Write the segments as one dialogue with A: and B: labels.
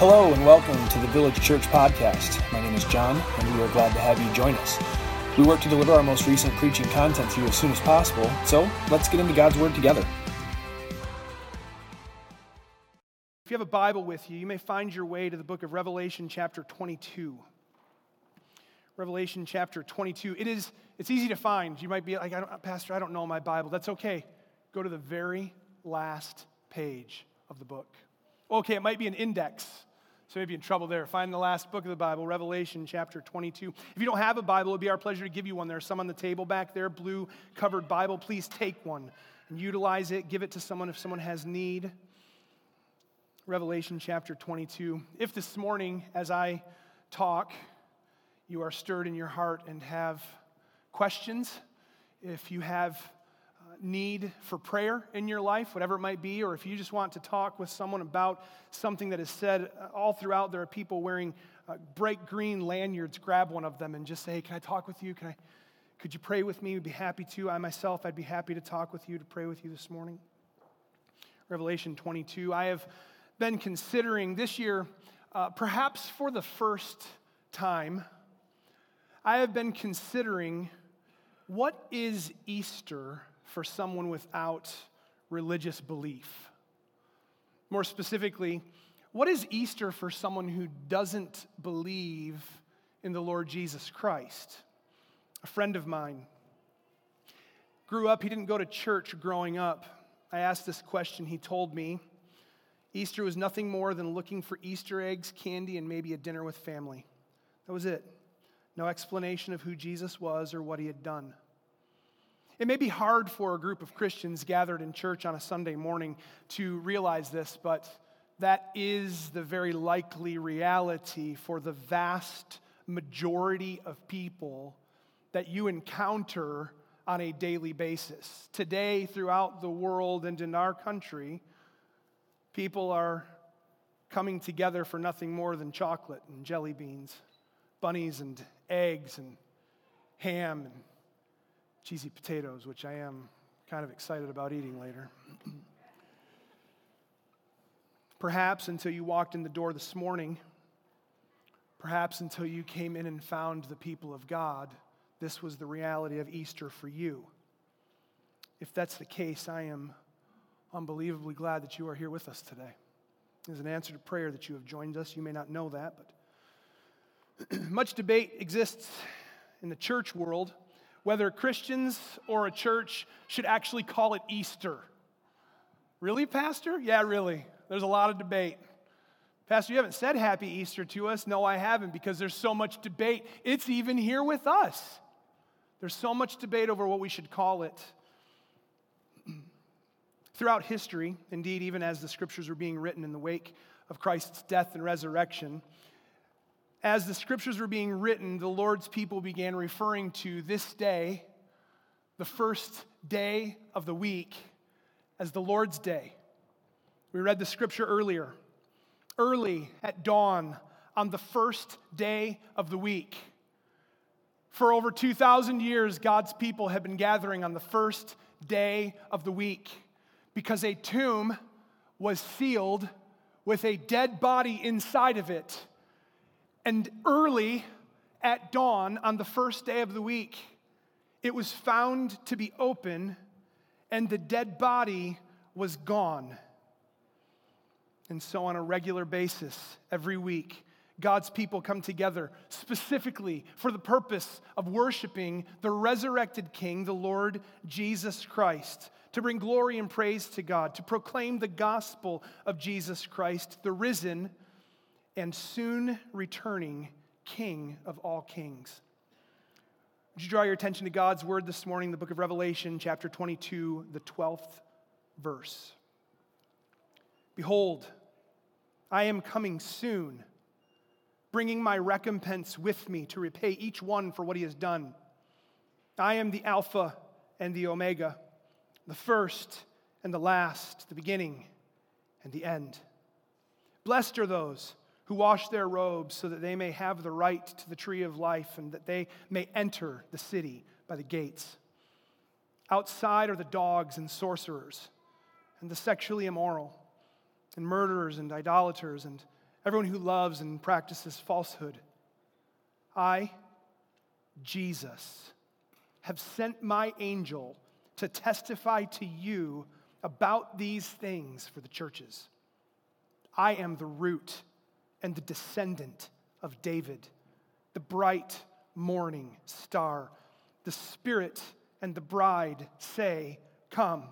A: Hello and welcome to the Village Church Podcast. My name is John, and we are glad to have you join us. We work to deliver our most recent preaching content to you as soon as possible, so let's get into God's Word together.
B: If you have a Bible with you, you may find your way to the book of Revelation, chapter 22. Revelation chapter 22. It is, it's easy to find. You might be like, I Pastor, I don't know my Bible. That's okay. Go to the very last page of the book. Okay, it might be an index. So maybe in trouble there. Find the last book of the Bible, Revelation chapter 22. If you don't have a Bible, it would be our pleasure to give you one. There's some on the table back there, blue covered Bible. Please take one and utilize it. Give it to someone if someone has need. Revelation chapter 22. If this morning, as I talk, you are stirred in your heart and have questions, if you have need for prayer in your life, whatever it might be, or if you just want to talk with someone about something that is said uh, all throughout, there are people wearing uh, bright green lanyards. Grab one of them and just say, hey, Can I talk with you? Can I, could you pray with me? We'd be happy to. I myself, I'd be happy to talk with you, to pray with you this morning. Revelation 22. I have been considering this year, uh, perhaps for the first time, I have been considering what is Easter for someone without religious belief? More specifically, what is Easter for someone who doesn't believe in the Lord Jesus Christ? A friend of mine grew up, he didn't go to church growing up. I asked this question, he told me Easter was nothing more than looking for Easter eggs, candy, and maybe a dinner with family. That was it. No explanation of who Jesus was or what he had done. It may be hard for a group of Christians gathered in church on a Sunday morning to realize this, but that is the very likely reality for the vast majority of people that you encounter on a daily basis. Today, throughout the world and in our country, people are coming together for nothing more than chocolate and jelly beans, bunnies and eggs and ham and cheesy potatoes, which I am kind of excited about eating later. perhaps until you walked in the door this morning, perhaps until you came in and found the people of God, this was the reality of Easter for you. If that's the case, I am unbelievably glad that you are here with us today. As an answer to prayer that you have joined us. You may not know that, but much debate exists in the church world whether Christians or a church should actually call it Easter. Really, Pastor? Yeah, really. There's a lot of debate. Pastor, you haven't said Happy Easter to us. No, I haven't, because there's so much debate. It's even here with us. There's so much debate over what we should call it. Throughout history, indeed, even as the scriptures were being written in the wake of Christ's death and resurrection, as the scriptures were being written, the Lord's people began referring to this day, the first day of the week, as the Lord's day. We read the scripture earlier. Early at dawn on the first day of the week. For over 2,000 years, God's people have been gathering on the first day of the week because a tomb was sealed with a dead body inside of it and early at dawn on the first day of the week, it was found to be open, and the dead body was gone. And so, on a regular basis, every week, God's people come together specifically for the purpose of worshiping the resurrected King, the Lord Jesus Christ, to bring glory and praise to God, to proclaim the gospel of Jesus Christ, the risen and soon returning King of all kings. Would you draw your attention to God's word this morning, the book of Revelation, chapter 22, the 12th verse? Behold, I am coming soon, bringing my recompense with me to repay each one for what he has done. I am the Alpha and the Omega, the first and the last, the beginning and the end. Blessed are those who wash their robes so that they may have the right to the tree of life and that they may enter the city by the gates. Outside are the dogs and sorcerers and the sexually immoral and murderers and idolaters and everyone who loves and practices falsehood. I, Jesus, have sent my angel to testify to you about these things for the churches. I am the root and the descendant of David, the bright morning star. The Spirit and the bride say, Come.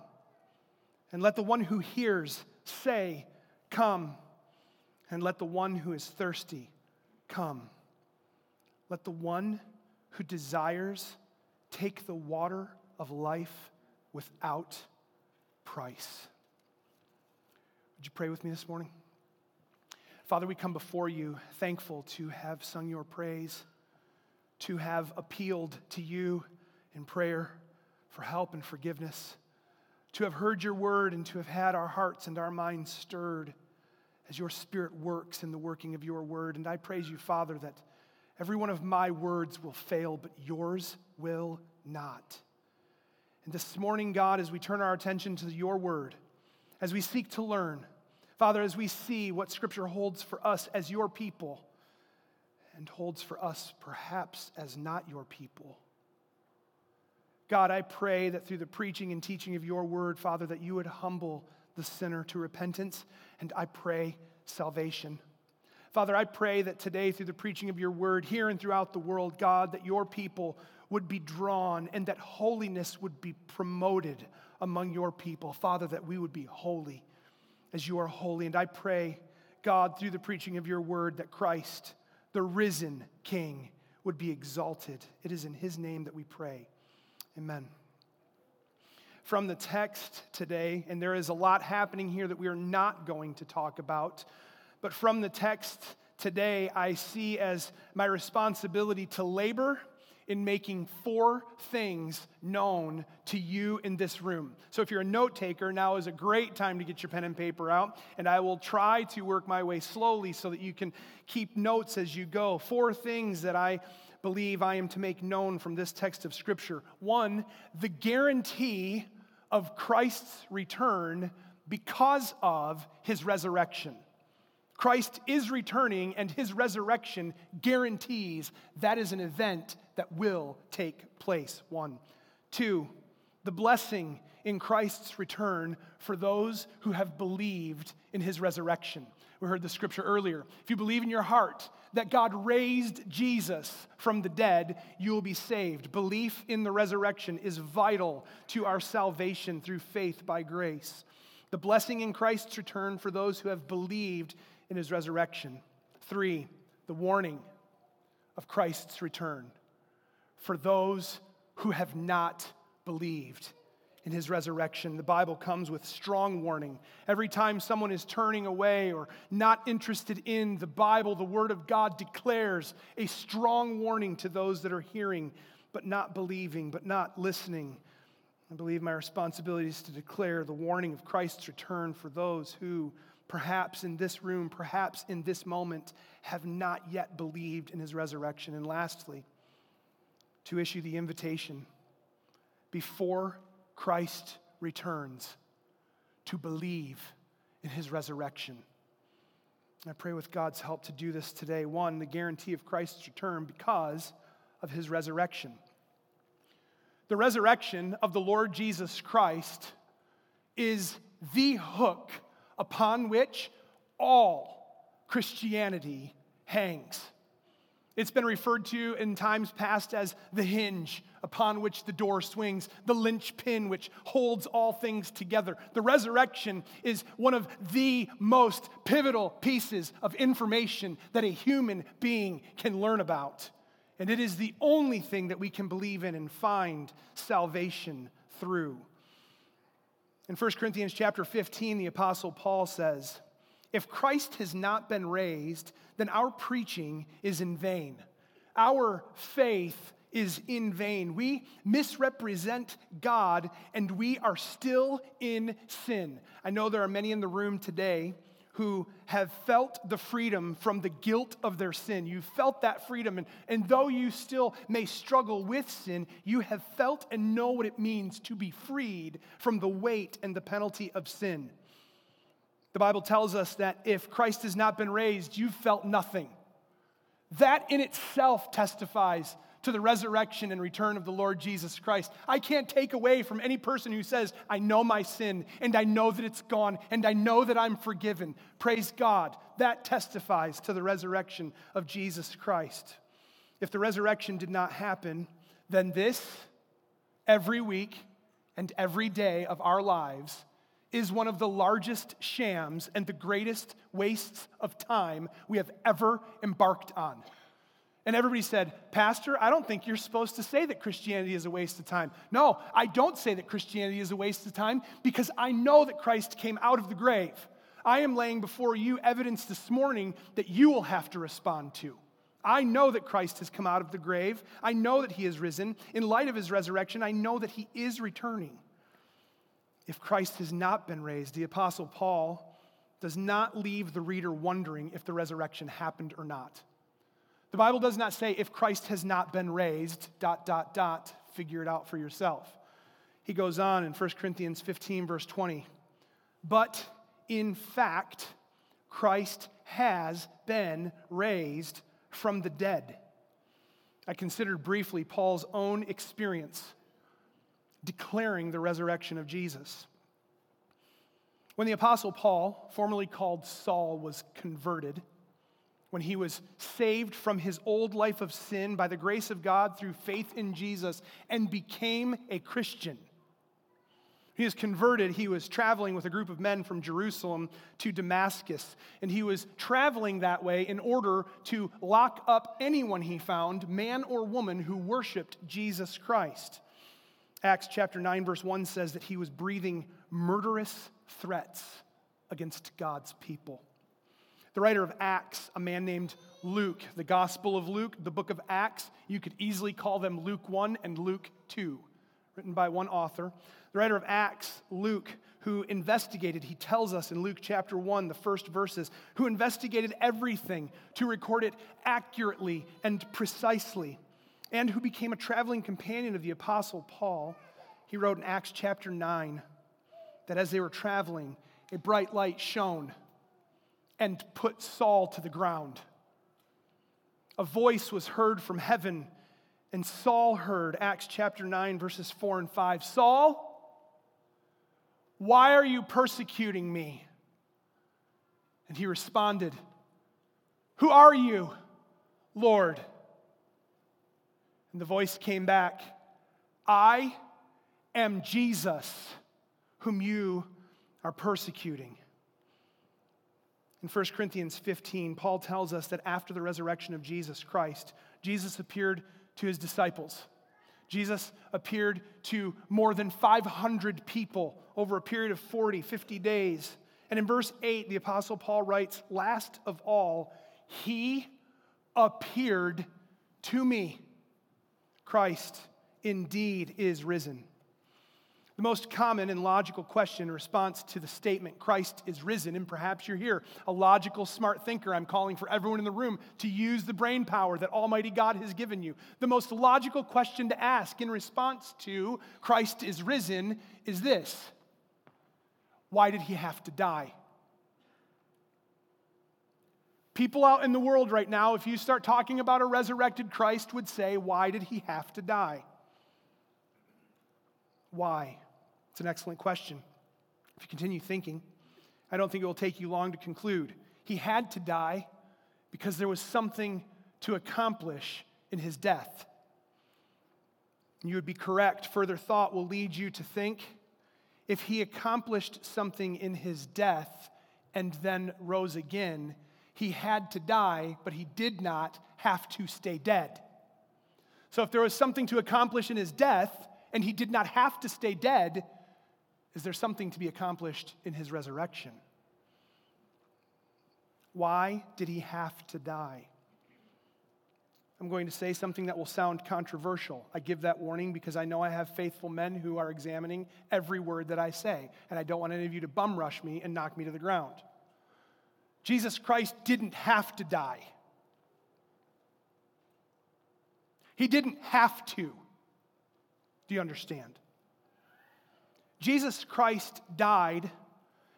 B: And let the one who hears say, Come. And let the one who is thirsty come. Let the one who desires take the water of life without price. Would you pray with me this morning? Father, we come before you thankful to have sung your praise, to have appealed to you in prayer for help and forgiveness, to have heard your word and to have had our hearts and our minds stirred as your spirit works in the working of your word. And I praise you, Father, that every one of my words will fail, but yours will not. And this morning, God, as we turn our attention to your word, as we seek to learn, Father, as we see what Scripture holds for us as your people and holds for us perhaps as not your people. God, I pray that through the preaching and teaching of your word, Father, that you would humble the sinner to repentance, and I pray salvation. Father, I pray that today, through the preaching of your word here and throughout the world, God, that your people would be drawn and that holiness would be promoted among your people. Father, that we would be holy as you are holy. And I pray, God, through the preaching of your word, that Christ, the risen King, would be exalted. It is in his name that we pray. Amen from the text today, and there is a lot happening here that we are not going to talk about. But from the text today, I see as my responsibility to labor in making four things known to you in this room. So if you're a note taker, now is a great time to get your pen and paper out, and I will try to work my way slowly so that you can keep notes as you go. Four things that I believe I am to make known from this text of Scripture. One, the guarantee of Christ's return because of his resurrection. Christ is returning, and his resurrection guarantees that is an event that will take place. One. Two, the blessing in Christ's return for those who have believed in his resurrection. We heard the scripture earlier. If you believe in your heart that God raised Jesus from the dead, you will be saved. Belief in the resurrection is vital to our salvation through faith by grace. The blessing in Christ's return for those who have believed in his resurrection. Three, the warning of Christ's return for those who have not believed in his resurrection. The Bible comes with strong warning. Every time someone is turning away or not interested in the Bible, the Word of God declares a strong warning to those that are hearing but not believing, but not listening. I believe my responsibility is to declare the warning of Christ's return for those who, perhaps in this room, perhaps in this moment, have not yet believed in his resurrection. And lastly, to issue the invitation before Christ returns to believe in his resurrection. I pray with God's help to do this today. One, the guarantee of Christ's return because of his resurrection. The resurrection of the Lord Jesus Christ is the hook upon which all Christianity hangs. It's been referred to in times past as the hinge upon which the door swings, the linchpin which holds all things together. The resurrection is one of the most pivotal pieces of information that a human being can learn about. And it is the only thing that we can believe in and find salvation through. In 1 Corinthians chapter 15, the apostle Paul says, if Christ has not been raised, then our preaching is in vain. Our faith is in vain. We misrepresent God and we are still in sin. I know there are many in the room today who have felt the freedom from the guilt of their sin. You've felt that freedom, and, and though you still may struggle with sin, you have felt and know what it means to be freed from the weight and the penalty of sin. The Bible tells us that if Christ has not been raised, you've felt nothing. That in itself testifies to the resurrection and return of the Lord Jesus Christ. I can't take away from any person who says, I know my sin and I know that it's gone and I know that I'm forgiven. Praise God. That testifies to the resurrection of Jesus Christ. If the resurrection did not happen, then this, every week and every day of our lives, is one of the largest shams and the greatest wastes of time we have ever embarked on. And everybody said, Pastor, I don't think you're supposed to say that Christianity is a waste of time. No, I don't say that Christianity is a waste of time because I know that Christ came out of the grave. I am laying before you evidence this morning that you will have to respond to. I know that Christ has come out of the grave. I know that he has risen. In light of his resurrection, I know that he is returning if Christ has not been raised, the Apostle Paul does not leave the reader wondering if the resurrection happened or not. The Bible does not say if Christ has not been raised, dot, dot, dot, figure it out for yourself. He goes on in 1 Corinthians 15, verse 20. But in fact, Christ has been raised from the dead. I considered briefly Paul's own experience declaring the resurrection of Jesus. When the Apostle Paul, formerly called Saul, was converted, when he was saved from his old life of sin by the grace of God through faith in Jesus and became a Christian, he was converted. He was traveling with a group of men from Jerusalem to Damascus. And he was traveling that way in order to lock up anyone he found, man or woman, who worshiped Jesus Christ. Acts chapter 9, verse 1 says that he was breathing murderous threats against God's people. The writer of Acts, a man named Luke, the Gospel of Luke, the book of Acts, you could easily call them Luke 1 and Luke 2, written by one author. The writer of Acts, Luke, who investigated, he tells us in Luke chapter 1, the first verses, who investigated everything to record it accurately and precisely and who became a traveling companion of the Apostle Paul, he wrote in Acts chapter 9 that as they were traveling, a bright light shone and put Saul to the ground. A voice was heard from heaven, and Saul heard, Acts chapter 9, verses 4 and 5 Saul, why are you persecuting me? And he responded, Who are you, Lord? And the voice came back I am Jesus, whom you are persecuting. In 1 Corinthians 15, Paul tells us that after the resurrection of Jesus Christ, Jesus appeared to his disciples. Jesus appeared to more than 500 people over a period of 40, 50 days. And in verse 8, the Apostle Paul writes, Last of all, he appeared to me. Christ indeed is risen. The most common and logical question in response to the statement, Christ is risen, and perhaps you're here, a logical, smart thinker. I'm calling for everyone in the room to use the brain power that Almighty God has given you. The most logical question to ask in response to Christ is risen is this Why did he have to die? People out in the world right now, if you start talking about a resurrected Christ, would say, Why did he have to die? Why? It's an excellent question. If you continue thinking, I don't think it will take you long to conclude. He had to die because there was something to accomplish in his death. You would be correct. Further thought will lead you to think if he accomplished something in his death and then rose again, he had to die, but he did not have to stay dead. So, if there was something to accomplish in his death and he did not have to stay dead, is there something to be accomplished in his resurrection? Why did he have to die? I'm going to say something that will sound controversial. I give that warning because I know I have faithful men who are examining every word that I say, and I don't want any of you to bum rush me and knock me to the ground. Jesus Christ didn't have to die. He didn't have to. Do you understand? Jesus Christ died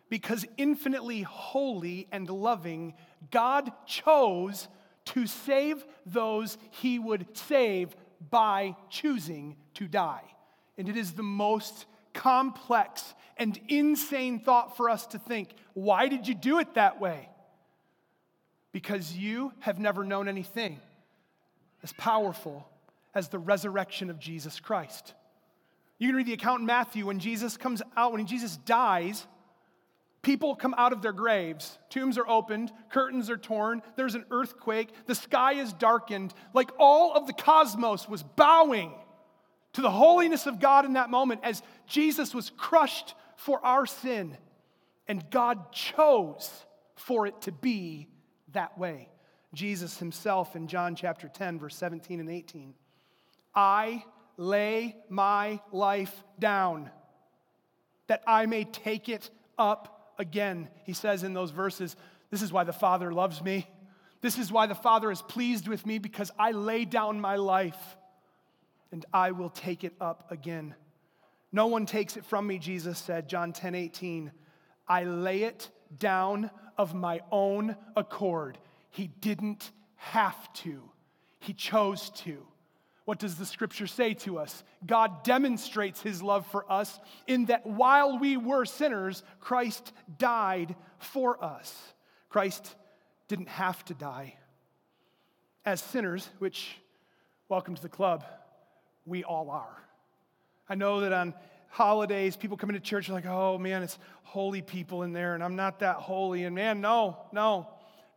B: because infinitely holy and loving, God chose to save those he would save by choosing to die. And it is the most complex and insane thought for us to think why did you do it that way? Because you have never known anything as powerful as the resurrection of Jesus Christ. You can read the account in Matthew when Jesus comes out, when Jesus dies, people come out of their graves. Tombs are opened, curtains are torn, there's an earthquake, the sky is darkened. Like all of the cosmos was bowing to the holiness of God in that moment as Jesus was crushed for our sin. And God chose for it to be that way. Jesus himself in John chapter 10, verse 17 and 18. I lay my life down that I may take it up again. He says in those verses, This is why the Father loves me. This is why the Father is pleased with me because I lay down my life and I will take it up again. No one takes it from me, Jesus said, John 10 18. I lay it down of my own accord. He didn't have to, he chose to. What does the scripture say to us? God demonstrates his love for us in that while we were sinners, Christ died for us. Christ didn't have to die. As sinners, which, welcome to the club, we all are. I know that on holidays, people come into church like, oh man, it's holy people in there, and I'm not that holy. And man, no, no.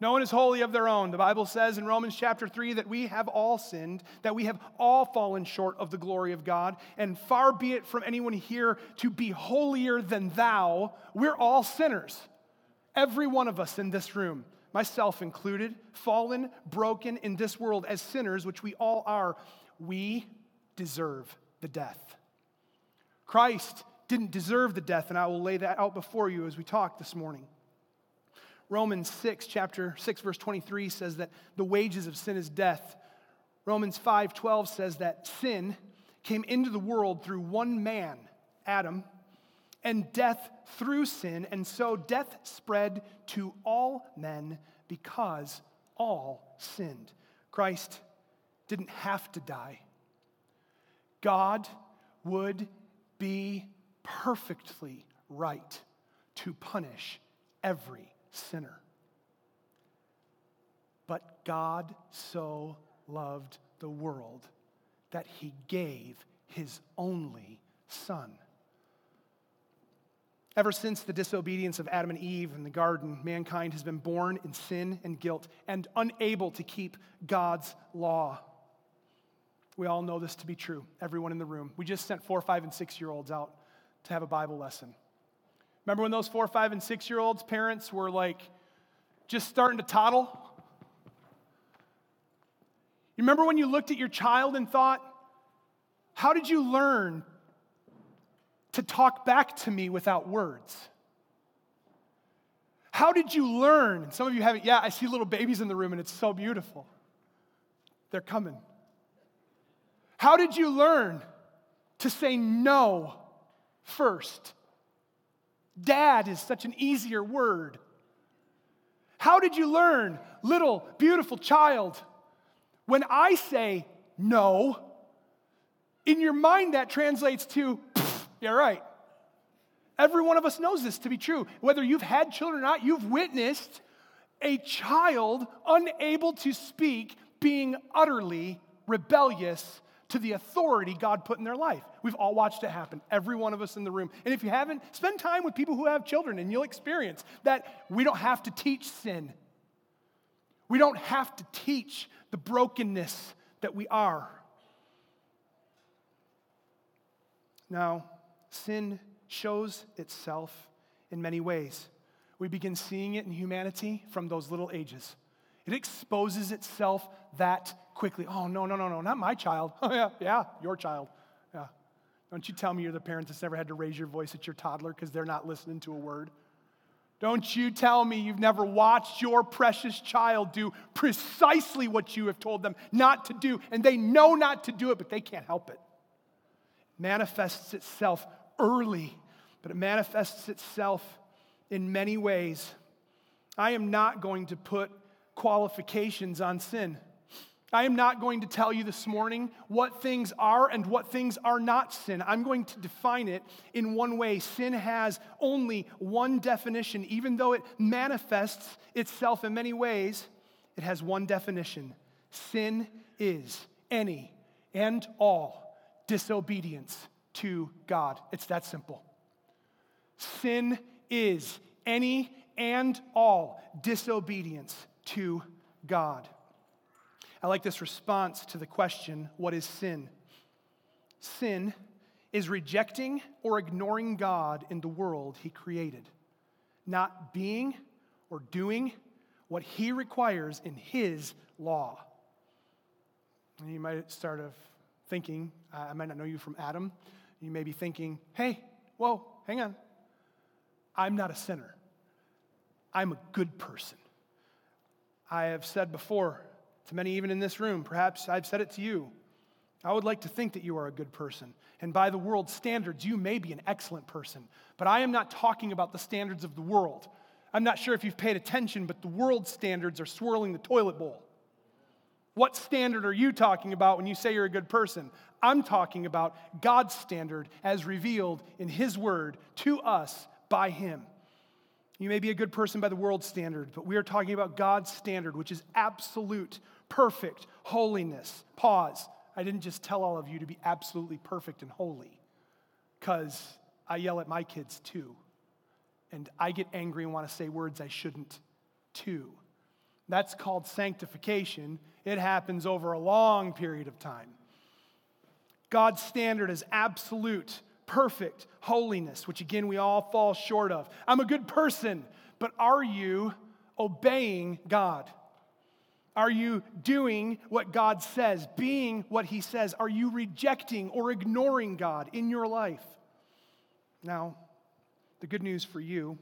B: No one is holy of their own. The Bible says in Romans chapter 3 that we have all sinned, that we have all fallen short of the glory of God, and far be it from anyone here to be holier than thou. We're all sinners. Every one of us in this room, myself included, fallen, broken in this world as sinners, which we all are, we deserve the death. Christ didn't deserve the death, and I will lay that out before you as we talk this morning. Romans 6, chapter 6, verse 23 says that the wages of sin is death. Romans 5, 12 says that sin came into the world through one man, Adam, and death through sin, and so death spread to all men because all sinned. Christ didn't have to die. God would be perfectly right to punish every sinner. But God so loved the world that he gave his only son. Ever since the disobedience of Adam and Eve in the garden, mankind has been born in sin and guilt and unable to keep God's law. We all know this to be true, everyone in the room. We just sent four, five, and six year olds out to have a Bible lesson. Remember when those four, five, and six year olds' parents were like just starting to toddle? You remember when you looked at your child and thought, how did you learn to talk back to me without words? How did you learn? And some of you haven't. Yeah, I see little babies in the room and it's so beautiful. They're coming. How did you learn to say no first? Dad is such an easier word. How did you learn, little beautiful child? When I say no, in your mind that translates to, yeah, right. Every one of us knows this to be true. Whether you've had children or not, you've witnessed a child unable to speak being utterly rebellious to the authority God put in their life. We've all watched it happen, every one of us in the room. And if you haven't, spend time with people who have children and you'll experience that we don't have to teach sin. We don't have to teach the brokenness that we are. Now, sin shows itself in many ways. We begin seeing it in humanity from those little ages. It exposes itself that quickly. Oh, no, no, no, no, not my child. Oh, yeah, yeah, your child. Yeah. Don't you tell me you're the parent that's never had to raise your voice at your toddler because they're not listening to a word. Don't you tell me you've never watched your precious child do precisely what you have told them not to do, and they know not to do it, but they can't help it. it manifests itself early, but it manifests itself in many ways. I am not going to put qualifications on sin. I am not going to tell you this morning what things are and what things are not sin. I'm going to define it in one way. Sin has only one definition, even though it manifests itself in many ways, it has one definition. Sin is any and all disobedience to God. It's that simple. Sin is any and all disobedience to God. I like this response to the question what is sin? Sin is rejecting or ignoring God in the world He created, not being or doing what He requires in His law. And you might start of thinking, I might not know you from Adam. You may be thinking, hey, whoa, hang on. I'm not a sinner. I'm a good person. I have said before to many, even in this room. Perhaps I've said it to you. I would like to think that you are a good person. And by the world's standards, you may be an excellent person. But I am not talking about the standards of the world. I'm not sure if you've paid attention, but the world's standards are swirling the toilet bowl. What standard are you talking about when you say you're a good person? I'm talking about God's standard as revealed in His Word to us by Him. You may be a good person by the world's standard, but we are talking about God's standard, which is absolute perfect holiness. Pause. I didn't just tell all of you to be absolutely perfect and holy, because I yell at my kids too. And I get angry and want to say words I shouldn't too. That's called sanctification. It happens over a long period of time. God's standard is absolute, perfect holiness, which again we all fall short of. I'm a good person, but are you obeying God? Are you doing what God says, being what He says? Are you rejecting or ignoring God in your life? Now, the good news for you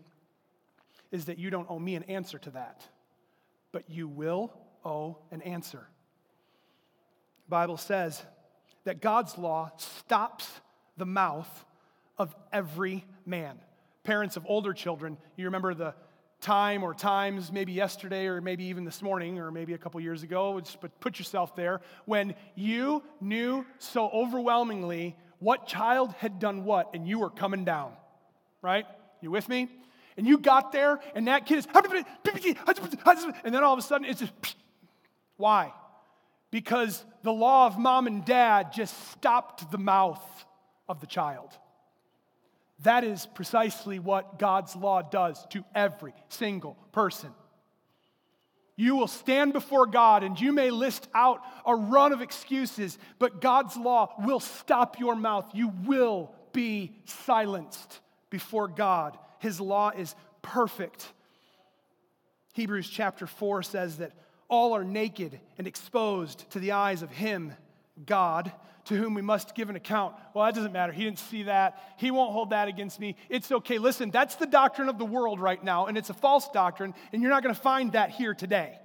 B: is that you don't owe me an answer to that, but you will owe an answer. The Bible says that God's law stops the mouth of every man. Parents of older children, you remember the time or times, maybe yesterday or maybe even this morning or maybe a couple years ago, but put yourself there, when you knew so overwhelmingly what child had done what and you were coming down, right? You with me? And you got there and that kid is, and then all of a sudden it's just, why? Because the law of mom and dad just stopped the mouth of the child. That is precisely what God's law does to every single person. You will stand before God and you may list out a run of excuses, but God's law will stop your mouth. You will be silenced before God. His law is perfect. Hebrews chapter 4 says that all are naked and exposed to the eyes of Him, God, to whom we must give an account. Well, that doesn't matter. He didn't see that. He won't hold that against me. It's okay. Listen, that's the doctrine of the world right now, and it's a false doctrine, and you're not going to find that here today.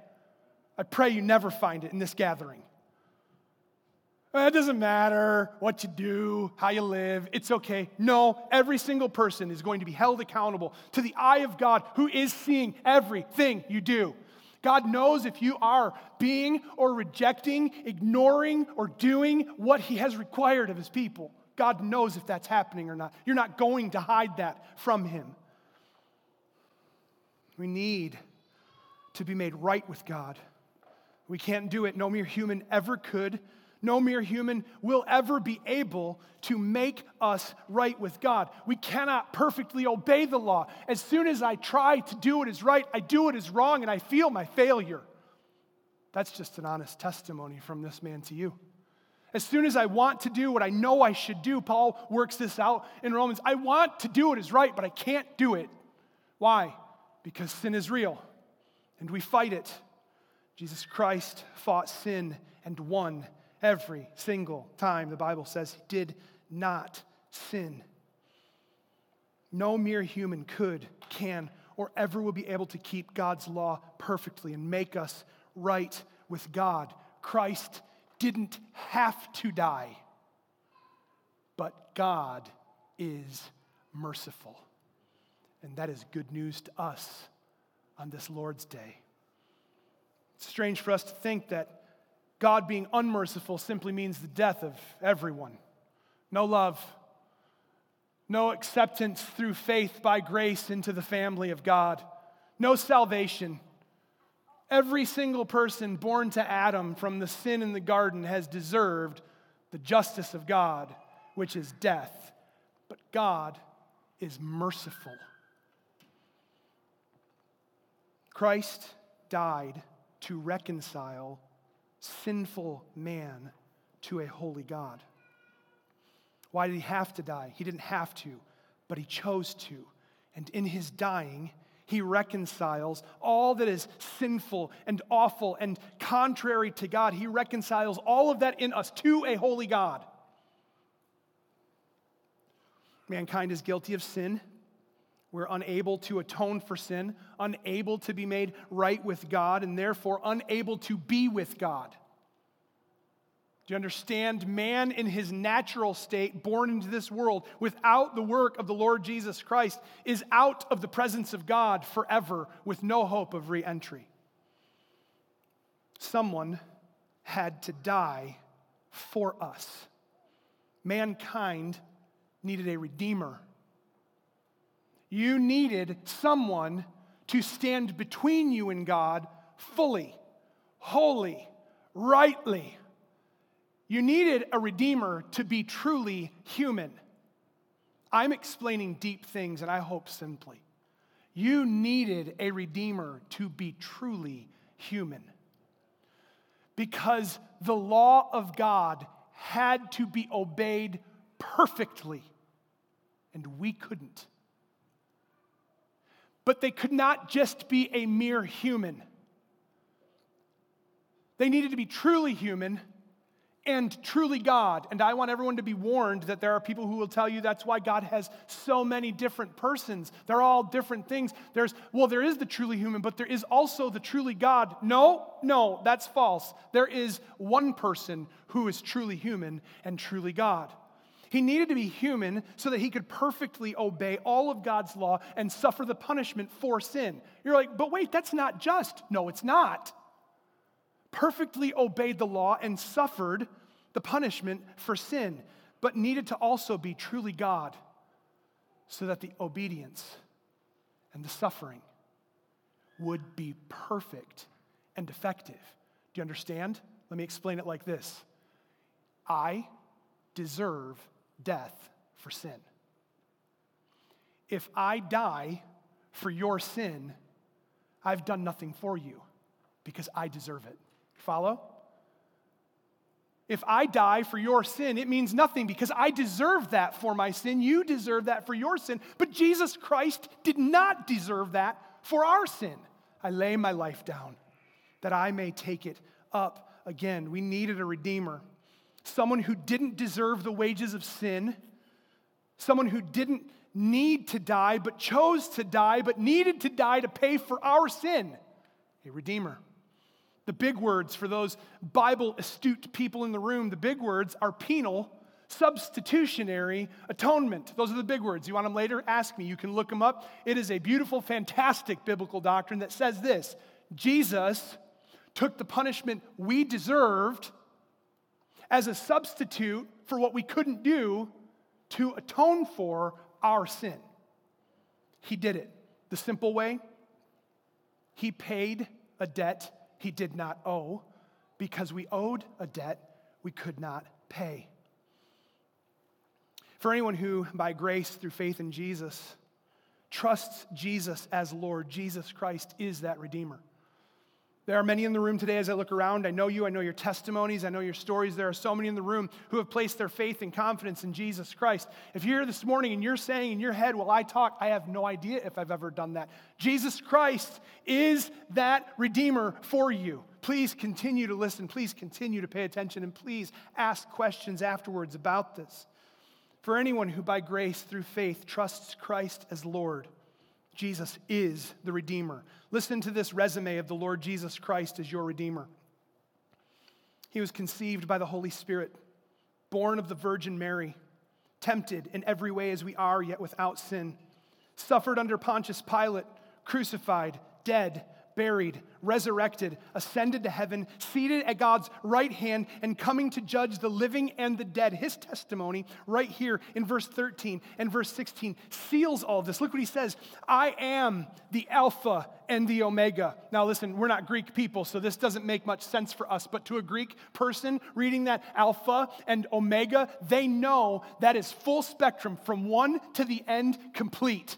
B: I pray you never find it in this gathering. It doesn't matter what you do, how you live, it's okay. No, every single person is going to be held accountable to the eye of God who is seeing everything you do. God knows if you are being or rejecting, ignoring, or doing what He has required of His people. God knows if that's happening or not. You're not going to hide that from Him. We need to be made right with God. We can't do it. No mere human ever could. No mere human will ever be able to make us right with God. We cannot perfectly obey the law. As soon as I try to do what is right, I do what is wrong and I feel my failure. That's just an honest testimony from this man to you. As soon as I want to do what I know I should do, Paul works this out in Romans. I want to do what is right, but I can't do it. Why? Because sin is real and we fight it. Jesus Christ fought sin and won Every single time the Bible says he did not sin. No mere human could, can, or ever will be able to keep God's law perfectly and make us right with God. Christ didn't have to die, but God is merciful. And that is good news to us on this Lord's day. It's strange for us to think that God being unmerciful simply means the death of everyone. No love, no acceptance through faith by grace into the family of God, no salvation. Every single person born to Adam from the sin in the garden has deserved the justice of God, which is death. But God is merciful. Christ died to reconcile sinful man to a holy God. Why did he have to die? He didn't have to, but he chose to. And in his dying, he reconciles all that is sinful and awful and contrary to God. He reconciles all of that in us to a holy God. Mankind is guilty of sin. We're unable to atone for sin, unable to be made right with God, and therefore unable to be with God. Do you understand? Man in his natural state, born into this world without the work of the Lord Jesus Christ, is out of the presence of God forever with no hope of re entry. Someone had to die for us. Mankind needed a redeemer. You needed someone to stand between you and God fully, wholly, rightly. You needed a redeemer to be truly human. I'm explaining deep things, and I hope simply. You needed a redeemer to be truly human. Because the law of God had to be obeyed perfectly, and we couldn't. But they could not just be a mere human, they needed to be truly human and truly God. And I want everyone to be warned that there are people who will tell you that's why God has so many different persons. They're all different things. There's, well, there is the truly human, but there is also the truly God. No, no, that's false. There is one person who is truly human and truly God. He needed to be human so that he could perfectly obey all of God's law and suffer the punishment for sin. You're like, but wait, that's not just. No, it's not perfectly obeyed the law and suffered the punishment for sin, but needed to also be truly God so that the obedience and the suffering would be perfect and effective. Do you understand? Let me explain it like this I deserve death for sin. If I die for your sin, I've done nothing for you because I deserve it. Follow? If I die for your sin, it means nothing because I deserve that for my sin. You deserve that for your sin. But Jesus Christ did not deserve that for our sin. I lay my life down that I may take it up again. We needed a redeemer, someone who didn't deserve the wages of sin, someone who didn't need to die but chose to die but needed to die to pay for our sin. A redeemer. The big words for those Bible astute people in the room, the big words are penal, substitutionary, atonement. Those are the big words. You want them later? Ask me. You can look them up. It is a beautiful, fantastic biblical doctrine that says this Jesus took the punishment we deserved as a substitute for what we couldn't do to atone for our sin. He did it the simple way. He paid a debt he did not owe because we owed a debt we could not pay. For anyone who, by grace through faith in Jesus, trusts Jesus as Lord, Jesus Christ is that Redeemer. There are many in the room today as I look around. I know you, I know your testimonies, I know your stories. There are so many in the room who have placed their faith and confidence in Jesus Christ. If you're here this morning and you're saying in your head, while I talk, I have no idea if I've ever done that. Jesus Christ is that Redeemer for you. Please continue to listen. Please continue to pay attention. And please ask questions afterwards about this. For anyone who, by grace through faith, trusts Christ as Lord, Jesus is the Redeemer. Listen to this resume of the Lord Jesus Christ as your Redeemer. He was conceived by the Holy Spirit, born of the Virgin Mary, tempted in every way as we are, yet without sin, suffered under Pontius Pilate, crucified, dead, buried, resurrected, ascended to heaven, seated at God's right hand, and coming to judge the living and the dead. His testimony, right here in verse 13 and verse 16, seals all this. Look what he says I am the Alpha and the Omega. Now, listen, we're not Greek people, so this doesn't make much sense for us, but to a Greek person reading that Alpha and Omega, they know that is full spectrum from one to the end complete.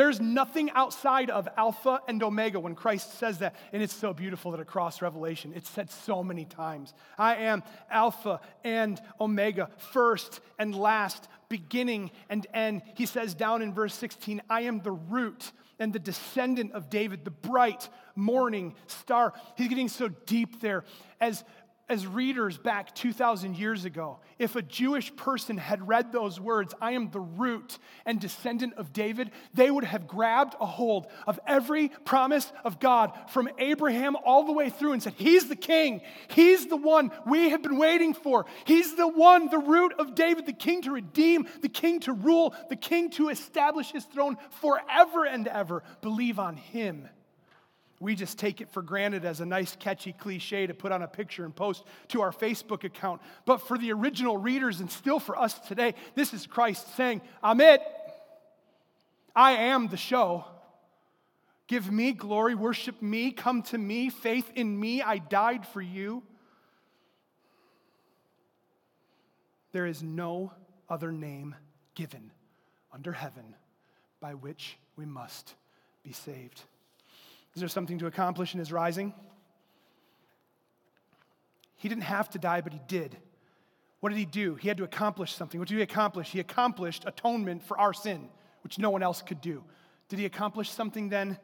B: There's nothing outside of Alpha and Omega when Christ says that. And it's so beautiful that across Revelation, it's said so many times. I am Alpha and Omega, first and last, beginning and end. He says down in verse 16, I am the root and the descendant of David, the bright morning star. He's getting so deep there as as readers back 2,000 years ago, if a Jewish person had read those words, I am the root and descendant of David, they would have grabbed a hold of every promise of God from Abraham all the way through and said, He's the king. He's the one we have been waiting for. He's the one, the root of David, the king to redeem, the king to rule, the king to establish his throne forever and ever. Believe on him. We just take it for granted as a nice, catchy cliche to put on a picture and post to our Facebook account. But for the original readers and still for us today, this is Christ saying, I'm it. I am the show. Give me glory, worship me, come to me, faith in me. I died for you. There is no other name given under heaven by which we must be saved. Is there something to accomplish in his rising? He didn't have to die, but he did. What did he do? He had to accomplish something. What did he accomplish? He accomplished atonement for our sin, which no one else could do. Did he accomplish something then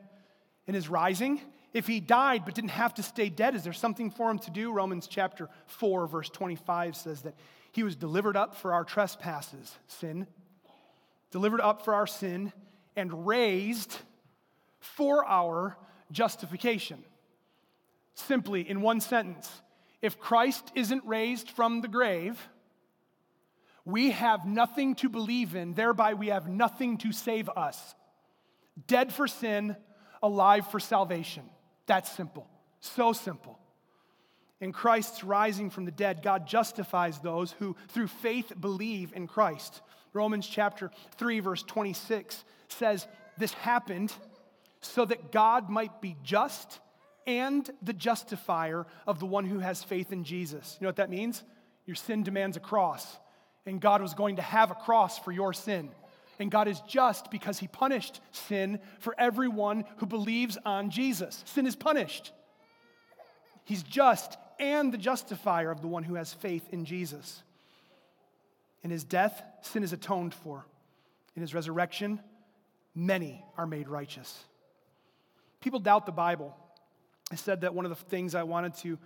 B: in his rising? If he died but didn't have to stay dead, is there something for him to do? Romans chapter 4, verse 25 says that he was delivered up for our trespasses, sin, delivered up for our sin, and raised for our justification. Simply, in one sentence, if Christ isn't raised from the grave, we have nothing to believe in, thereby, we have nothing to save us. Dead for sin, alive for salvation. That's simple. So simple. In Christ's rising from the dead, God justifies those who, through faith, believe in Christ. Romans chapter 3, verse 26 says, This happened so that God might be just and the justifier of the one who has faith in Jesus. You know what that means? Your sin demands a cross, and God was going to have a cross for your sin. And God is just because he punished sin for everyone who believes on Jesus. Sin is punished. He's just and the justifier of the one who has faith in Jesus. In his death, sin is atoned for. In his resurrection, many are made righteous. People doubt the Bible. I said that one of the things I wanted to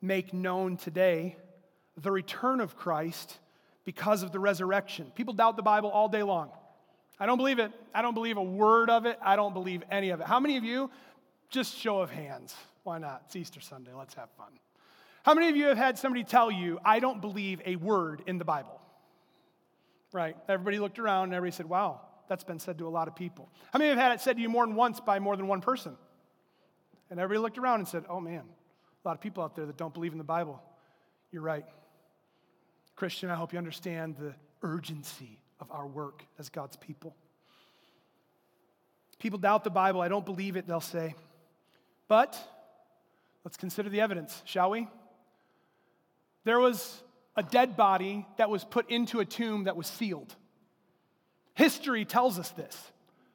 B: make known today the return of Christ because of the resurrection. People doubt the Bible all day long. I don't believe it. I don't believe a word of it. I don't believe any of it. How many of you, just show of hands, why not? It's Easter Sunday. Let's have fun. How many of you have had somebody tell you, I don't believe a word in the Bible? Right? Everybody looked around and everybody said, wow, that's been said to a lot of people. How many have had it said to you more than once by more than one person? And everybody looked around and said, Oh man, a lot of people out there that don't believe in the Bible. You're right. Christian, I hope you understand the urgency of our work as God's people. People doubt the Bible. I don't believe it, they'll say. But let's consider the evidence, shall we? There was a dead body that was put into a tomb that was sealed. History tells us this.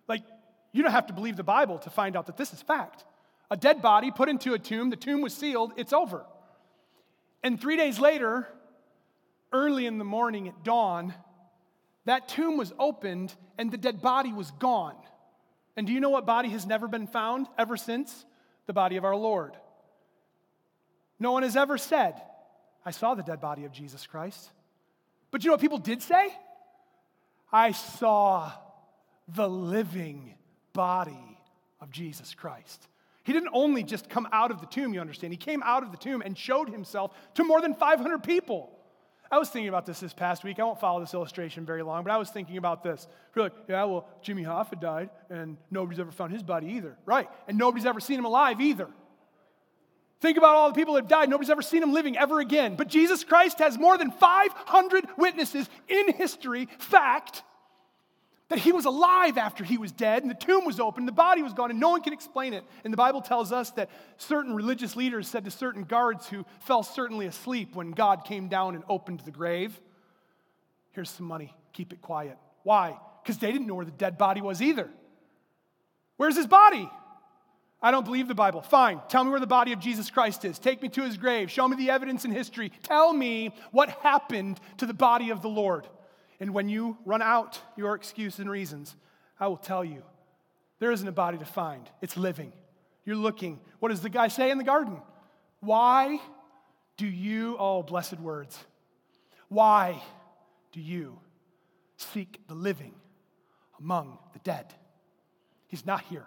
B: Like, you don't have to believe the Bible to find out that this is fact. A dead body put into a tomb, the tomb was sealed, it's over. And three days later, early in the morning at dawn, that tomb was opened and the dead body was gone. And do you know what body has never been found ever since? The body of our Lord. No one has ever said, I saw the dead body of Jesus Christ. But you know what people did say? I saw the living body of Jesus Christ. He didn't only just come out of the tomb, you understand. He came out of the tomb and showed himself to more than 500 people. I was thinking about this this past week. I won't follow this illustration very long, but I was thinking about this. You're like, yeah, well, Jimmy Hoffa died, and nobody's ever found his body either. Right. And nobody's ever seen him alive either. Think about all the people that have died. Nobody's ever seen him living ever again. But Jesus Christ has more than 500 witnesses in history, fact, that he was alive after he was dead, and the tomb was open, and the body was gone, and no one can explain it. And the Bible tells us that certain religious leaders said to certain guards who fell certainly asleep when God came down and opened the grave, Here's some money, keep it quiet. Why? Because they didn't know where the dead body was either. Where's his body? I don't believe the Bible. Fine. Tell me where the body of Jesus Christ is. Take me to his grave. Show me the evidence in history. Tell me what happened to the body of the Lord. And when you run out your excuse and reasons, I will tell you there isn't a body to find. It's living. You're looking. What does the guy say in the garden? Why do you, oh, blessed words, why do you seek the living among the dead? He's not here.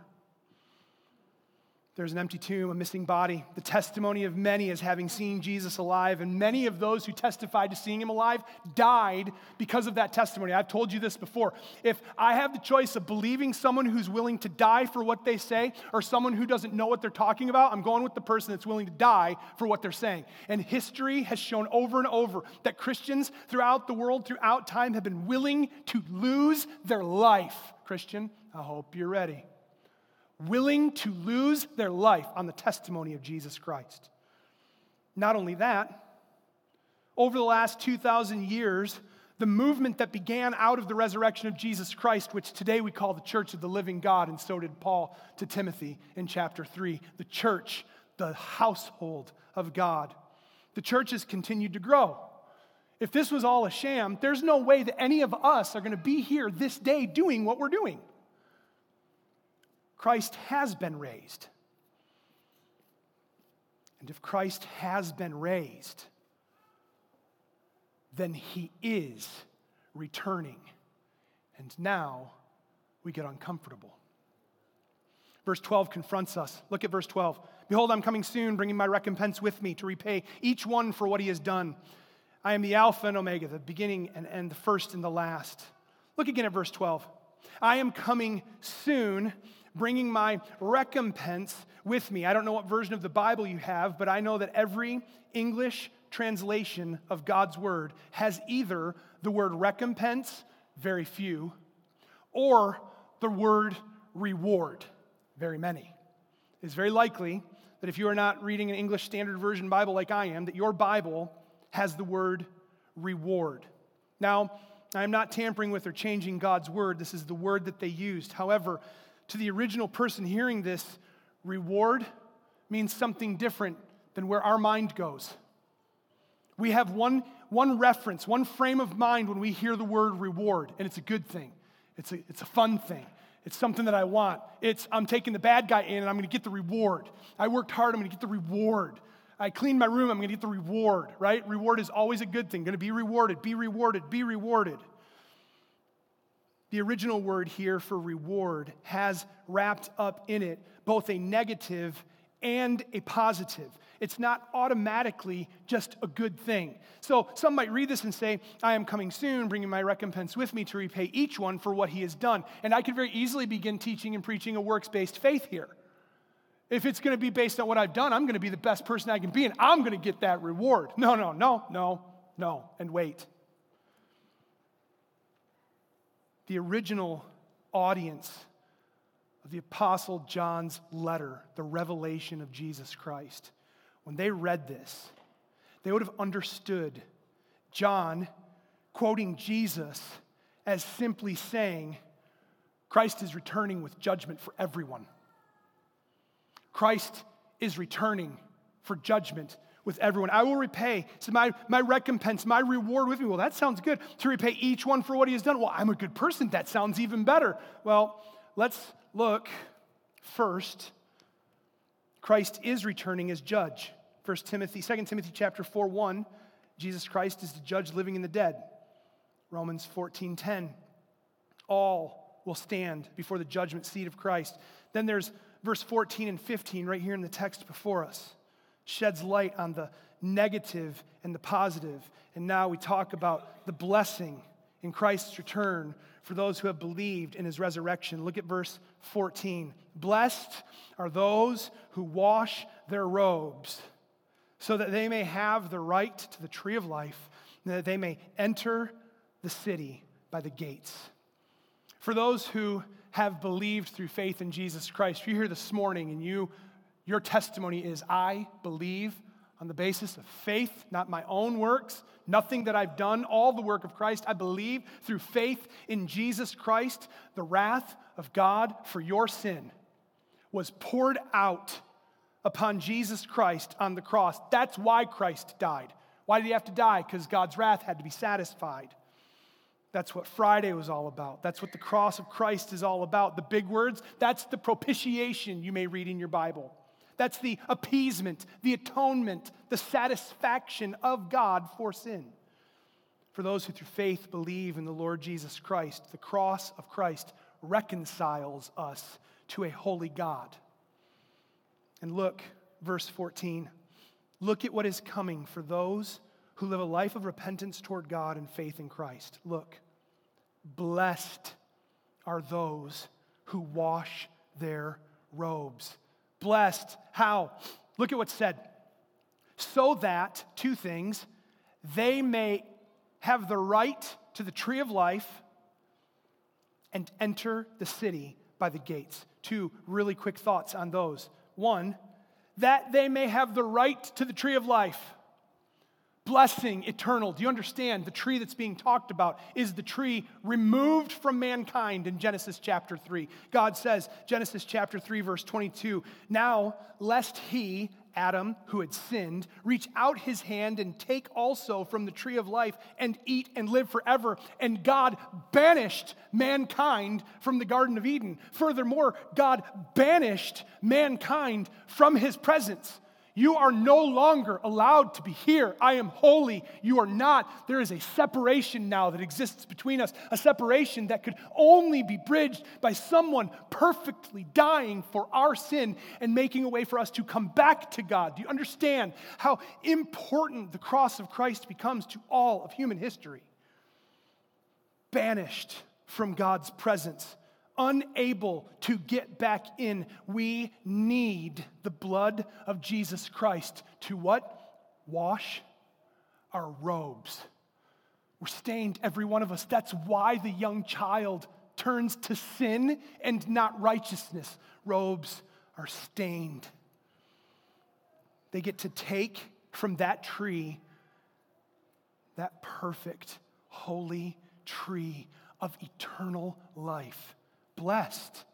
B: There's an empty tomb, a missing body. The testimony of many is having seen Jesus alive, and many of those who testified to seeing him alive died because of that testimony. I've told you this before. If I have the choice of believing someone who's willing to die for what they say or someone who doesn't know what they're talking about, I'm going with the person that's willing to die for what they're saying. And history has shown over and over that Christians throughout the world, throughout time, have been willing to lose their life. Christian, I hope you're ready willing to lose their life on the testimony of Jesus Christ. Not only that, over the last 2,000 years, the movement that began out of the resurrection of Jesus Christ, which today we call the church of the living God, and so did Paul to Timothy in chapter 3, the church, the household of God. The church has continued to grow. If this was all a sham, there's no way that any of us are going to be here this day doing what we're doing. Christ has been raised. And if Christ has been raised, then he is returning. And now we get uncomfortable. Verse 12 confronts us. Look at verse 12. Behold, I'm coming soon, bringing my recompense with me to repay each one for what he has done. I am the Alpha and Omega, the beginning and end, the first and the last. Look again at verse 12. I am coming soon bringing my recompense with me. I don't know what version of the Bible you have, but I know that every English translation of God's word has either the word recompense, very few, or the word reward, very many. It's very likely that if you are not reading an English Standard Version Bible like I am, that your Bible has the word reward. Now, I am not tampering with or changing God's word. This is the word that they used. However, to the original person hearing this, reward means something different than where our mind goes. We have one, one reference, one frame of mind when we hear the word reward, and it's a good thing. It's a, it's a fun thing. It's something that I want. It's I'm taking the bad guy in and I'm going to get the reward. I worked hard, I'm going to get the reward. I cleaned my room, I'm going to get the reward, right? Reward is always a good thing. Going to be rewarded, be rewarded, be rewarded. The original word here for reward has wrapped up in it both a negative and a positive. It's not automatically just a good thing. So some might read this and say, I am coming soon, bringing my recompense with me to repay each one for what he has done. And I could very easily begin teaching and preaching a works based faith here. If it's going to be based on what I've done, I'm going to be the best person I can be and I'm going to get that reward. No, no, no, no, no, and wait. The original audience of the Apostle John's letter, the revelation of Jesus Christ, when they read this, they would have understood John quoting Jesus as simply saying, Christ is returning with judgment for everyone. Christ is returning for judgment with everyone. I will repay. So my, my recompense, my reward with me. Well, that sounds good. To repay each one for what he has done. Well, I'm a good person. That sounds even better. Well, let's look first. Christ is returning as judge. 1 Timothy, 2 Timothy chapter 4, 1. Jesus Christ is the judge living in the dead. Romans 14, 10. All will stand before the judgment seat of Christ. Then there's verse 14 and 15 right here in the text before us sheds light on the negative and the positive. And now we talk about the blessing in Christ's return for those who have believed in his resurrection. Look at verse 14. Blessed are those who wash their robes, so that they may have the right to the tree of life, and that they may enter the city by the gates. For those who have believed through faith in Jesus Christ, you're here this morning and you, your testimony is, I believe on the basis of faith, not my own works, nothing that I've done, all the work of Christ. I believe through faith in Jesus Christ, the wrath of God for your sin was poured out upon Jesus Christ on the cross. That's why Christ died. Why did he have to die? Because God's wrath had to be satisfied. That's what Friday was all about. That's what the cross of Christ is all about. The big words, that's the propitiation you may read in your Bible. That's the appeasement, the atonement, the satisfaction of God for sin. For those who through faith believe in the Lord Jesus Christ, the cross of Christ reconciles us to a holy God. And look, verse 14. Look at what is coming for those who live a life of repentance toward God and faith in Christ. Look, blessed are those who wash their robes. Blessed, how? Look at what's said. So that, two things, they may have the right to the tree of life and enter the city by the gates. Two really quick thoughts on those. One, that they may have the right to the tree of life. Blessing, eternal. Do you understand? The tree that's being talked about is the tree removed from mankind in Genesis chapter 3. God says, Genesis chapter 3, verse 22, now lest he, Adam, who had sinned, reach out his hand and take also from the tree of life and eat and live forever. And God banished mankind from the Garden of Eden. Furthermore, God banished mankind from his presence. You are no longer allowed to be here. I am holy. You are not. There is a separation now that exists between us, a separation that could only be bridged by someone perfectly dying for our sin and making a way for us to come back to God. Do you understand how important the cross of Christ becomes to all of human history? Banished from God's presence unable to get back in. We need the blood of Jesus Christ to what? Wash our robes. We're stained, every one of us. That's why the young child turns to sin and not righteousness. Robes are stained. They get to take from that tree, that perfect, holy tree of eternal life blessed.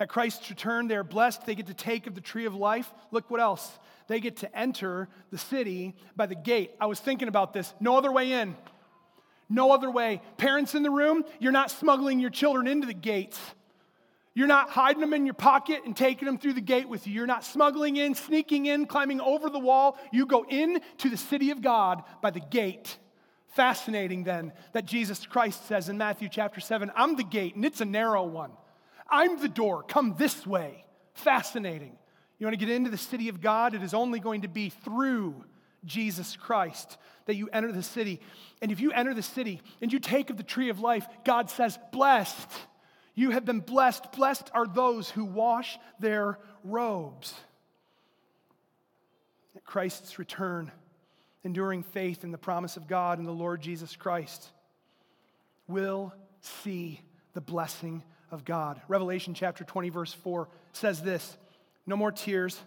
B: At Christ's return, they're blessed. They get to take of the tree of life. Look what else. They get to enter the city by the gate. I was thinking about this. No other way in. No other way. Parents in the room, you're not smuggling your children into the gates. You're not hiding them in your pocket and taking them through the gate with you. You're not smuggling in, sneaking in, climbing over the wall. You go in to the city of God by the gate. Fascinating then that Jesus Christ says in Matthew chapter 7, I'm the gate and it's a narrow one. I'm the door, come this way. Fascinating. You want to get into the city of God? It is only going to be through Jesus Christ that you enter the city. And if you enter the city and you take of the tree of life, God says, Blessed. You have been blessed. Blessed are those who wash their robes. At Christ's return, enduring faith in the promise of God and the Lord Jesus Christ will see the blessing of God. Revelation chapter 20, verse 4 says this No more tears,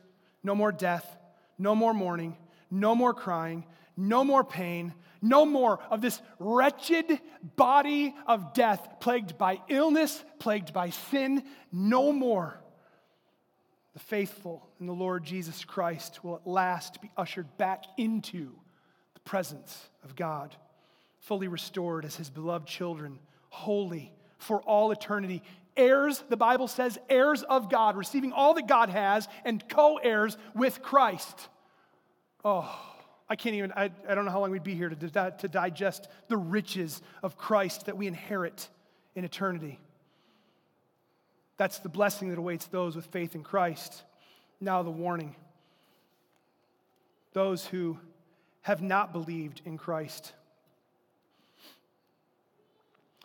B: no more death, no more mourning, no more crying, no more pain, no more of this wretched body of death plagued by illness, plagued by sin, no more. The faithful in the Lord Jesus Christ will at last be ushered back into presence of God, fully restored as his beloved children, holy for all eternity. Heirs, the Bible says, heirs of God, receiving all that God has, and co heirs with Christ. Oh, I can't even, I, I don't know how long we'd be here to, to digest the riches of Christ that we inherit in eternity. That's the blessing that awaits those with faith in Christ. Now, the warning. those who have not believed in Christ.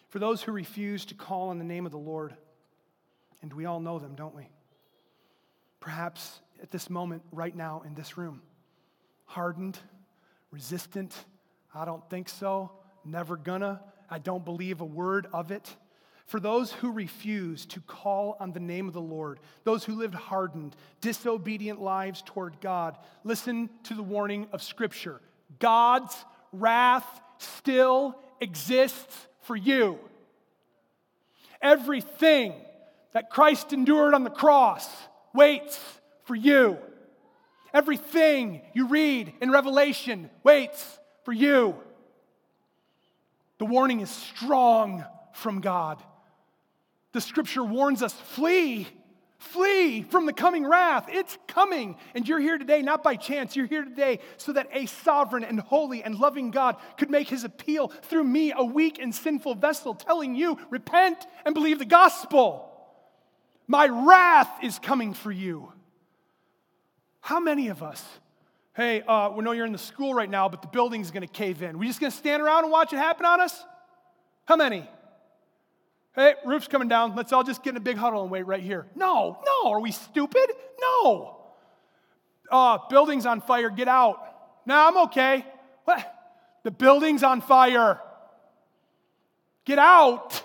B: For those who refuse to call on the name of the Lord, and we all know them, don't we? Perhaps at this moment, right now in this room, hardened, resistant, I don't think so, never gonna, I don't believe a word of it. For those who refuse to call on the name of the Lord, those who lived hardened, disobedient lives toward God, listen to the warning of Scripture God's wrath still exists for you. Everything that Christ endured on the cross waits for you. Everything you read in Revelation waits for you. The warning is strong from God. The scripture warns us flee, flee from the coming wrath. It's coming. And you're here today not by chance. You're here today so that a sovereign and holy and loving God could make his appeal through me, a weak and sinful vessel, telling you, repent and believe the gospel. My wrath is coming for you. How many of us, hey, uh, we know you're in the school right now, but the building's gonna cave in. We just gonna stand around and watch it happen on us? How many? Hey, roof's coming down. Let's all just get in a big huddle and wait right here. No, no. Are we stupid? No. Uh, building's on fire. Get out. No, I'm okay. What? The building's on fire. Get out.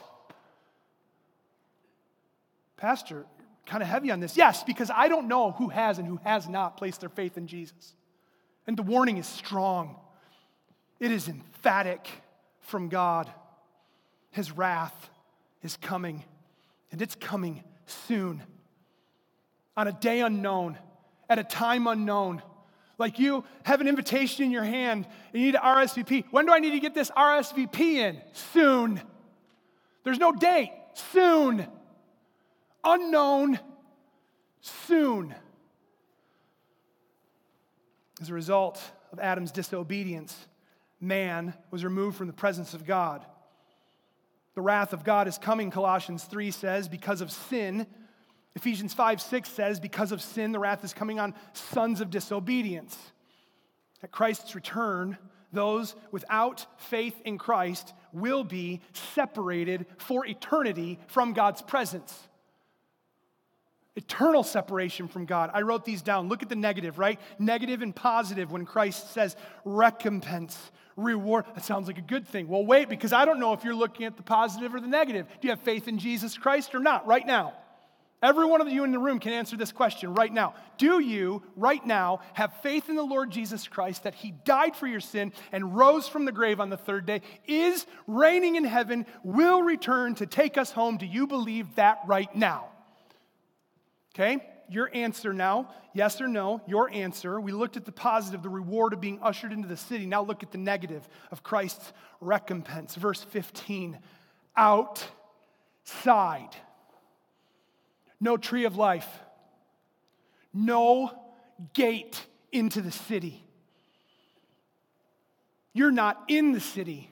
B: Pastor, kind of heavy on this. Yes, because I don't know who has and who has not placed their faith in Jesus. And the warning is strong, it is emphatic from God. His wrath is coming, and it's coming soon. On a day unknown, at a time unknown. Like you have an invitation in your hand and you need to RSVP. When do I need to get this RSVP in? Soon. There's no date. Soon. Unknown. Soon. As a result of Adam's disobedience, man was removed from the presence of God. The wrath of God is coming, Colossians 3 says, because of sin. Ephesians 5 6 says, because of sin, the wrath is coming on sons of disobedience. At Christ's return, those without faith in Christ will be separated for eternity from God's presence. Eternal separation from God. I wrote these down. Look at the negative, right? Negative and positive when Christ says recompense, reward. That sounds like a good thing. Well, wait, because I don't know if you're looking at the positive or the negative. Do you have faith in Jesus Christ or not right now? Every one of you in the room can answer this question right now. Do you, right now, have faith in the Lord Jesus Christ that He died for your sin and rose from the grave on the third day, is reigning in heaven, will return to take us home? Do you believe that right now? Okay? your answer now, yes or no, your answer. We looked at the positive, the reward of being ushered into the city. Now look at the negative of Christ's recompense. Verse 15 outside. No tree of life, no gate into the city. You're not in the city.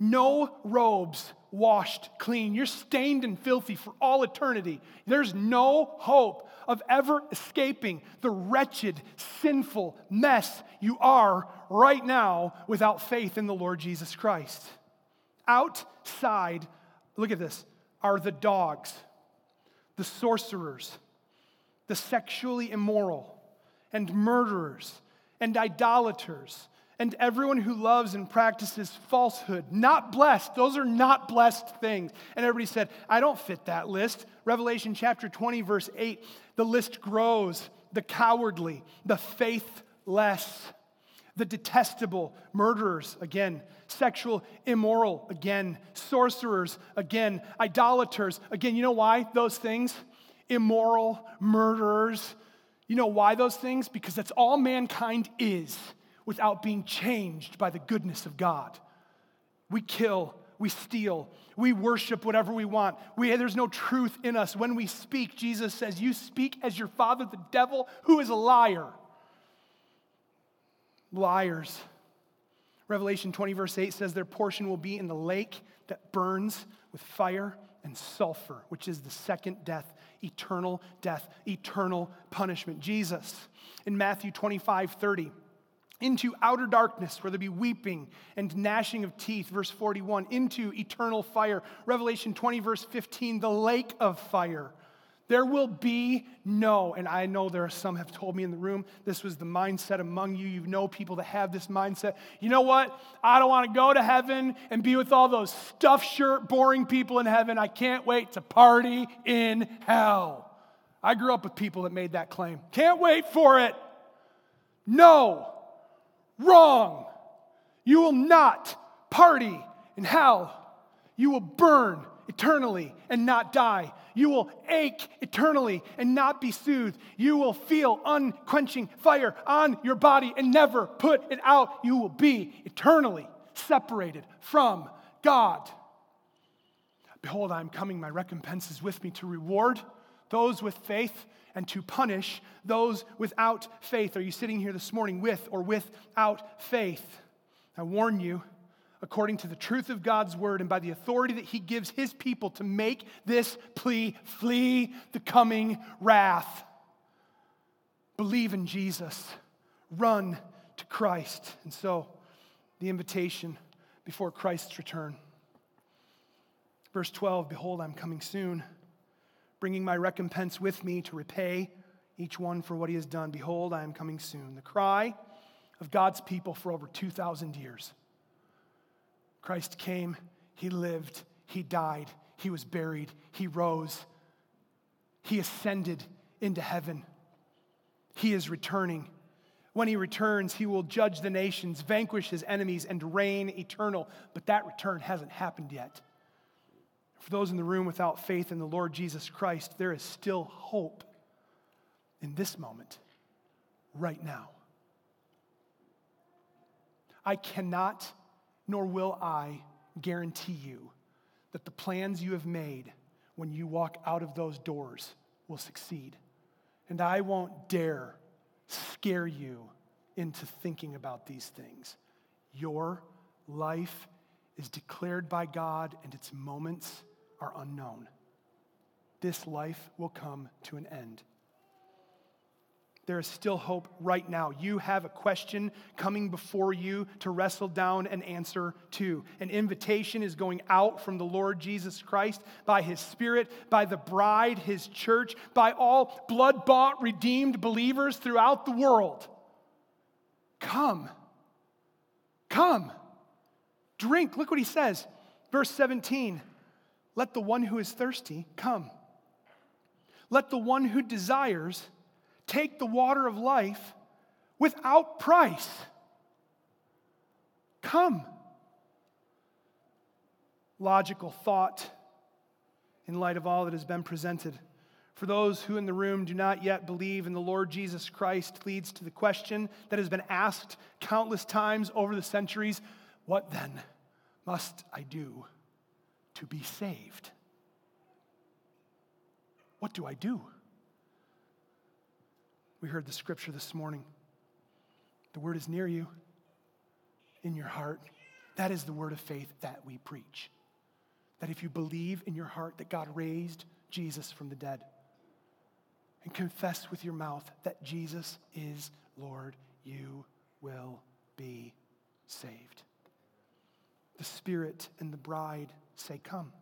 B: No robes washed clean. You're stained and filthy for all eternity. There's no hope of ever escaping the wretched, sinful mess you are right now without faith in the Lord Jesus Christ. Outside, look at this, are the dogs, the sorcerers, the sexually immoral, and murderers, and idolaters and everyone who loves and practices falsehood. Not blessed. Those are not blessed things. And everybody said, I don't fit that list. Revelation chapter 20, verse 8, the list grows the cowardly, the faithless, the detestable, murderers, again, sexual immoral, again, sorcerers, again, idolaters, again. You know why those things? Immoral, murderers. You know why those things? Because that's all mankind is without being changed by the goodness of God. We kill, we steal, we worship whatever we want. We, there's no truth in us. When we speak, Jesus says, You speak as your father, the devil, who is a liar. Liars. Revelation 20, verse 8 says, Their portion will be in the lake that burns with fire and sulfur, which is the second death, eternal death, eternal punishment. Jesus in Matthew 25 30 into outer darkness where there be weeping and gnashing of teeth verse 41 into eternal fire revelation 20 verse 15 the lake of fire there will be no, and I know there are some have told me in the room, this was the mindset among you. You know people that have this mindset. You know what? I don't want to go to heaven and be with all those stuff shirt boring people in heaven. I can't wait to party in hell. I grew up with people that made that claim. Can't wait for it. No, wrong. You will not party in hell. You will burn eternally and not die. You will ache eternally and not be soothed. You will feel unquenching fire on your body and never put it out. You will be eternally separated from God. Behold, I am coming. My recompense is with me to reward those with faith and to punish those without faith. Are you sitting here this morning with or without faith? I warn you according to the truth of God's word and by the authority that he gives his people to make this plea flee the coming wrath. Believe in Jesus, run to Christ. And so, the invitation before Christ's return. Verse 12 Behold, I'm coming soon, bringing my recompense with me to repay each one for what he has done. Behold, I am coming soon. The cry of God's people for over 2,000 years. Christ came, he lived, he died, he was buried, he rose, he ascended into heaven. He is returning. When he returns, he will judge the nations, vanquish his enemies, and reign eternal. But that return hasn't happened yet. For those in the room without faith in the Lord Jesus Christ, there is still hope in this moment, right now. I cannot nor will I guarantee you that the plans you have made when you walk out of those doors will succeed. And I won't dare scare you into thinking about these things. Your life is declared by God, and its moments are unknown. This life will come to an end. There is still hope right now. You have a question coming before you to wrestle down an answer to. An invitation is going out from the Lord Jesus Christ by his Spirit, by the bride, his church, by all blood bought, redeemed believers throughout the world. Come. Come. Drink. Look what he says. Verse 17 Let the one who is thirsty come. Let the one who desires take the water of life without price. Come. Logical thought in light of all that has been presented. For those who in the room do not yet believe in the Lord Jesus Christ, leads to the question that has been asked countless times over the centuries what then must I do to be saved? What do I do? We heard the scripture this morning. The word is near you, in your heart. That is the word of faith that we preach. That if you believe in your heart that God raised Jesus from the dead and confess with your mouth that Jesus is Lord, you will be saved. The Spirit and the bride say, Come.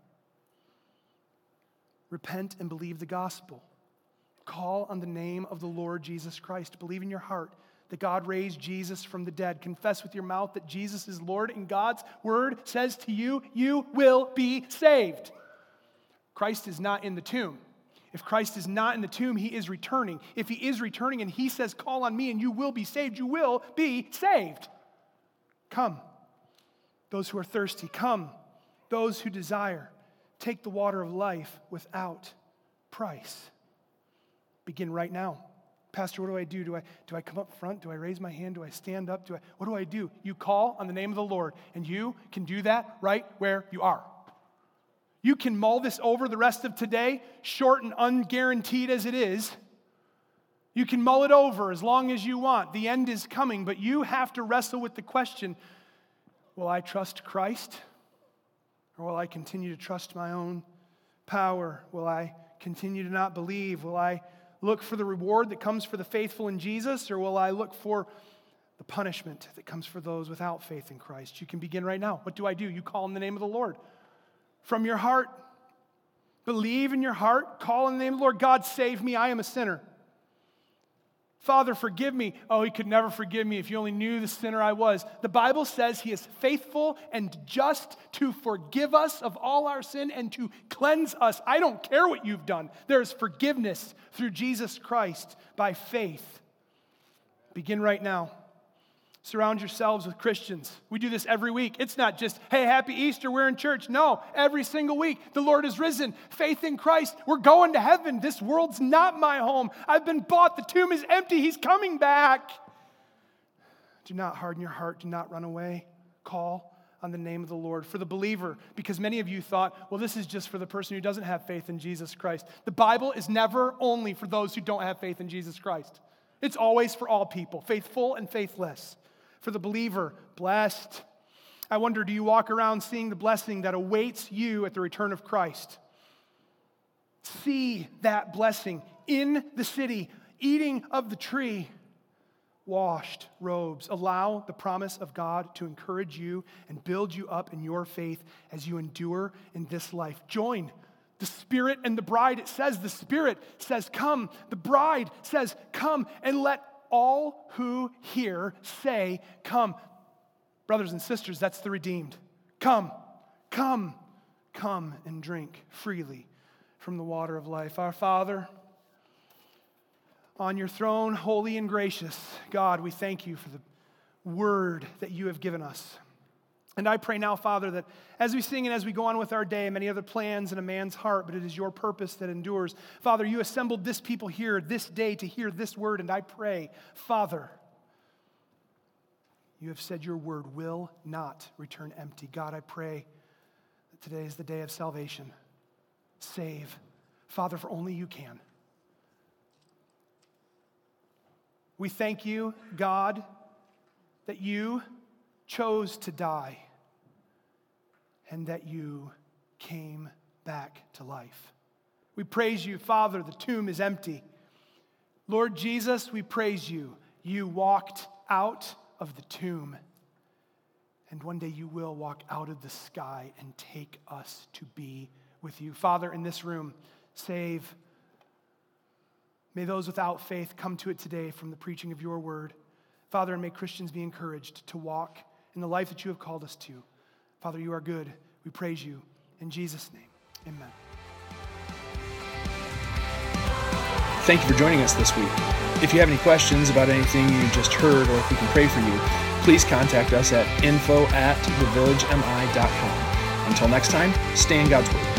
B: Repent and believe the gospel. Call on the name of the Lord Jesus Christ. Believe in your heart that God raised Jesus from the dead. Confess with your mouth that Jesus is Lord, and God's word says to you, you will be saved. Christ is not in the tomb. If Christ is not in the tomb, he is returning. If he is returning and he says, Call on me and you will be saved, you will be saved. Come. Those who are thirsty, come. Those who desire, take the water of life without price begin right now. Pastor, what do I do? Do I, do I come up front? Do I raise my hand? Do I stand up? Do I, what do I do? You call on the name of the Lord, and you can do that right where you are. You can mull this over the rest of today, short and unguaranteed as it is. You can mull it over as long as you want. The end is coming, but you have to wrestle with the question Will I trust Christ? Or will I continue to trust my own power? Will I continue to not believe? Will I look for the reward that comes for the faithful in Jesus, or will I look for the punishment that comes for those without faith in Christ? You can begin right now. What do I do? You call in the name of the Lord. From your heart, believe in your heart, call in the name of the Lord. God, save me. I am a sinner. Father, forgive me. Oh, he could never forgive me if you only knew the sinner I was. The Bible says he is faithful and just to forgive us of all our sin and to cleanse us. I don't care what you've done. There is forgiveness through Jesus Christ by faith. Begin right now. Surround yourselves with Christians. We do this every week. It's not just, hey, happy Easter, we're in church. No, every single week, the Lord is risen. Faith in Christ. We're going to heaven. This world's not my home. I've been bought. The tomb is empty. He's coming back. Do not harden your heart. Do not run away. Call on the name of the Lord for the believer, because many of you thought, well, this is just for the person who doesn't have faith in Jesus Christ. The Bible is never only for those who don't have faith in Jesus Christ, it's always for all people, faithful and faithless for the believer, blessed. I wonder, do you walk around seeing the blessing that awaits you at the return of Christ? See that blessing in the city, eating of the tree, washed robes. Allow the promise of God to encourage you and build you up in your faith as you endure in this life. Join the Spirit and the bride. It says, the Spirit says, Come. The bride says, Come, and let all who hear say, Come. Brothers and sisters, that's the redeemed. Come, come, come and drink freely from the water of life. Our Father, on your throne, holy and gracious, God, we thank you for the word that you have given us. And I pray now, Father, that as we sing and as we go on with our day, many other plans in a man's heart, but it is your purpose that endures. Father, you assembled this people here this day to hear this word, and I pray, Father, you have said your word will not return empty. God, I pray that today is the day of salvation. Save. Father, for only you can. We thank you, God, that you chose to die and that you came back to life. We praise you, Father, the tomb is empty. Lord Jesus, we praise you. You walked out of the tomb, and one day you will walk out of the sky and take us to be with you. Father, in this room, save. May those without faith come to it today from the preaching of your word. Father, and may Christians be encouraged to walk in the life that you have called us to. Father, you are good. We praise you. In Jesus' name, amen.
A: Thank you for joining us this week. If you have any questions about anything you just heard or if we can pray for you, please contact us at info at thevillagemi.com. Until next time, stay in God's Word.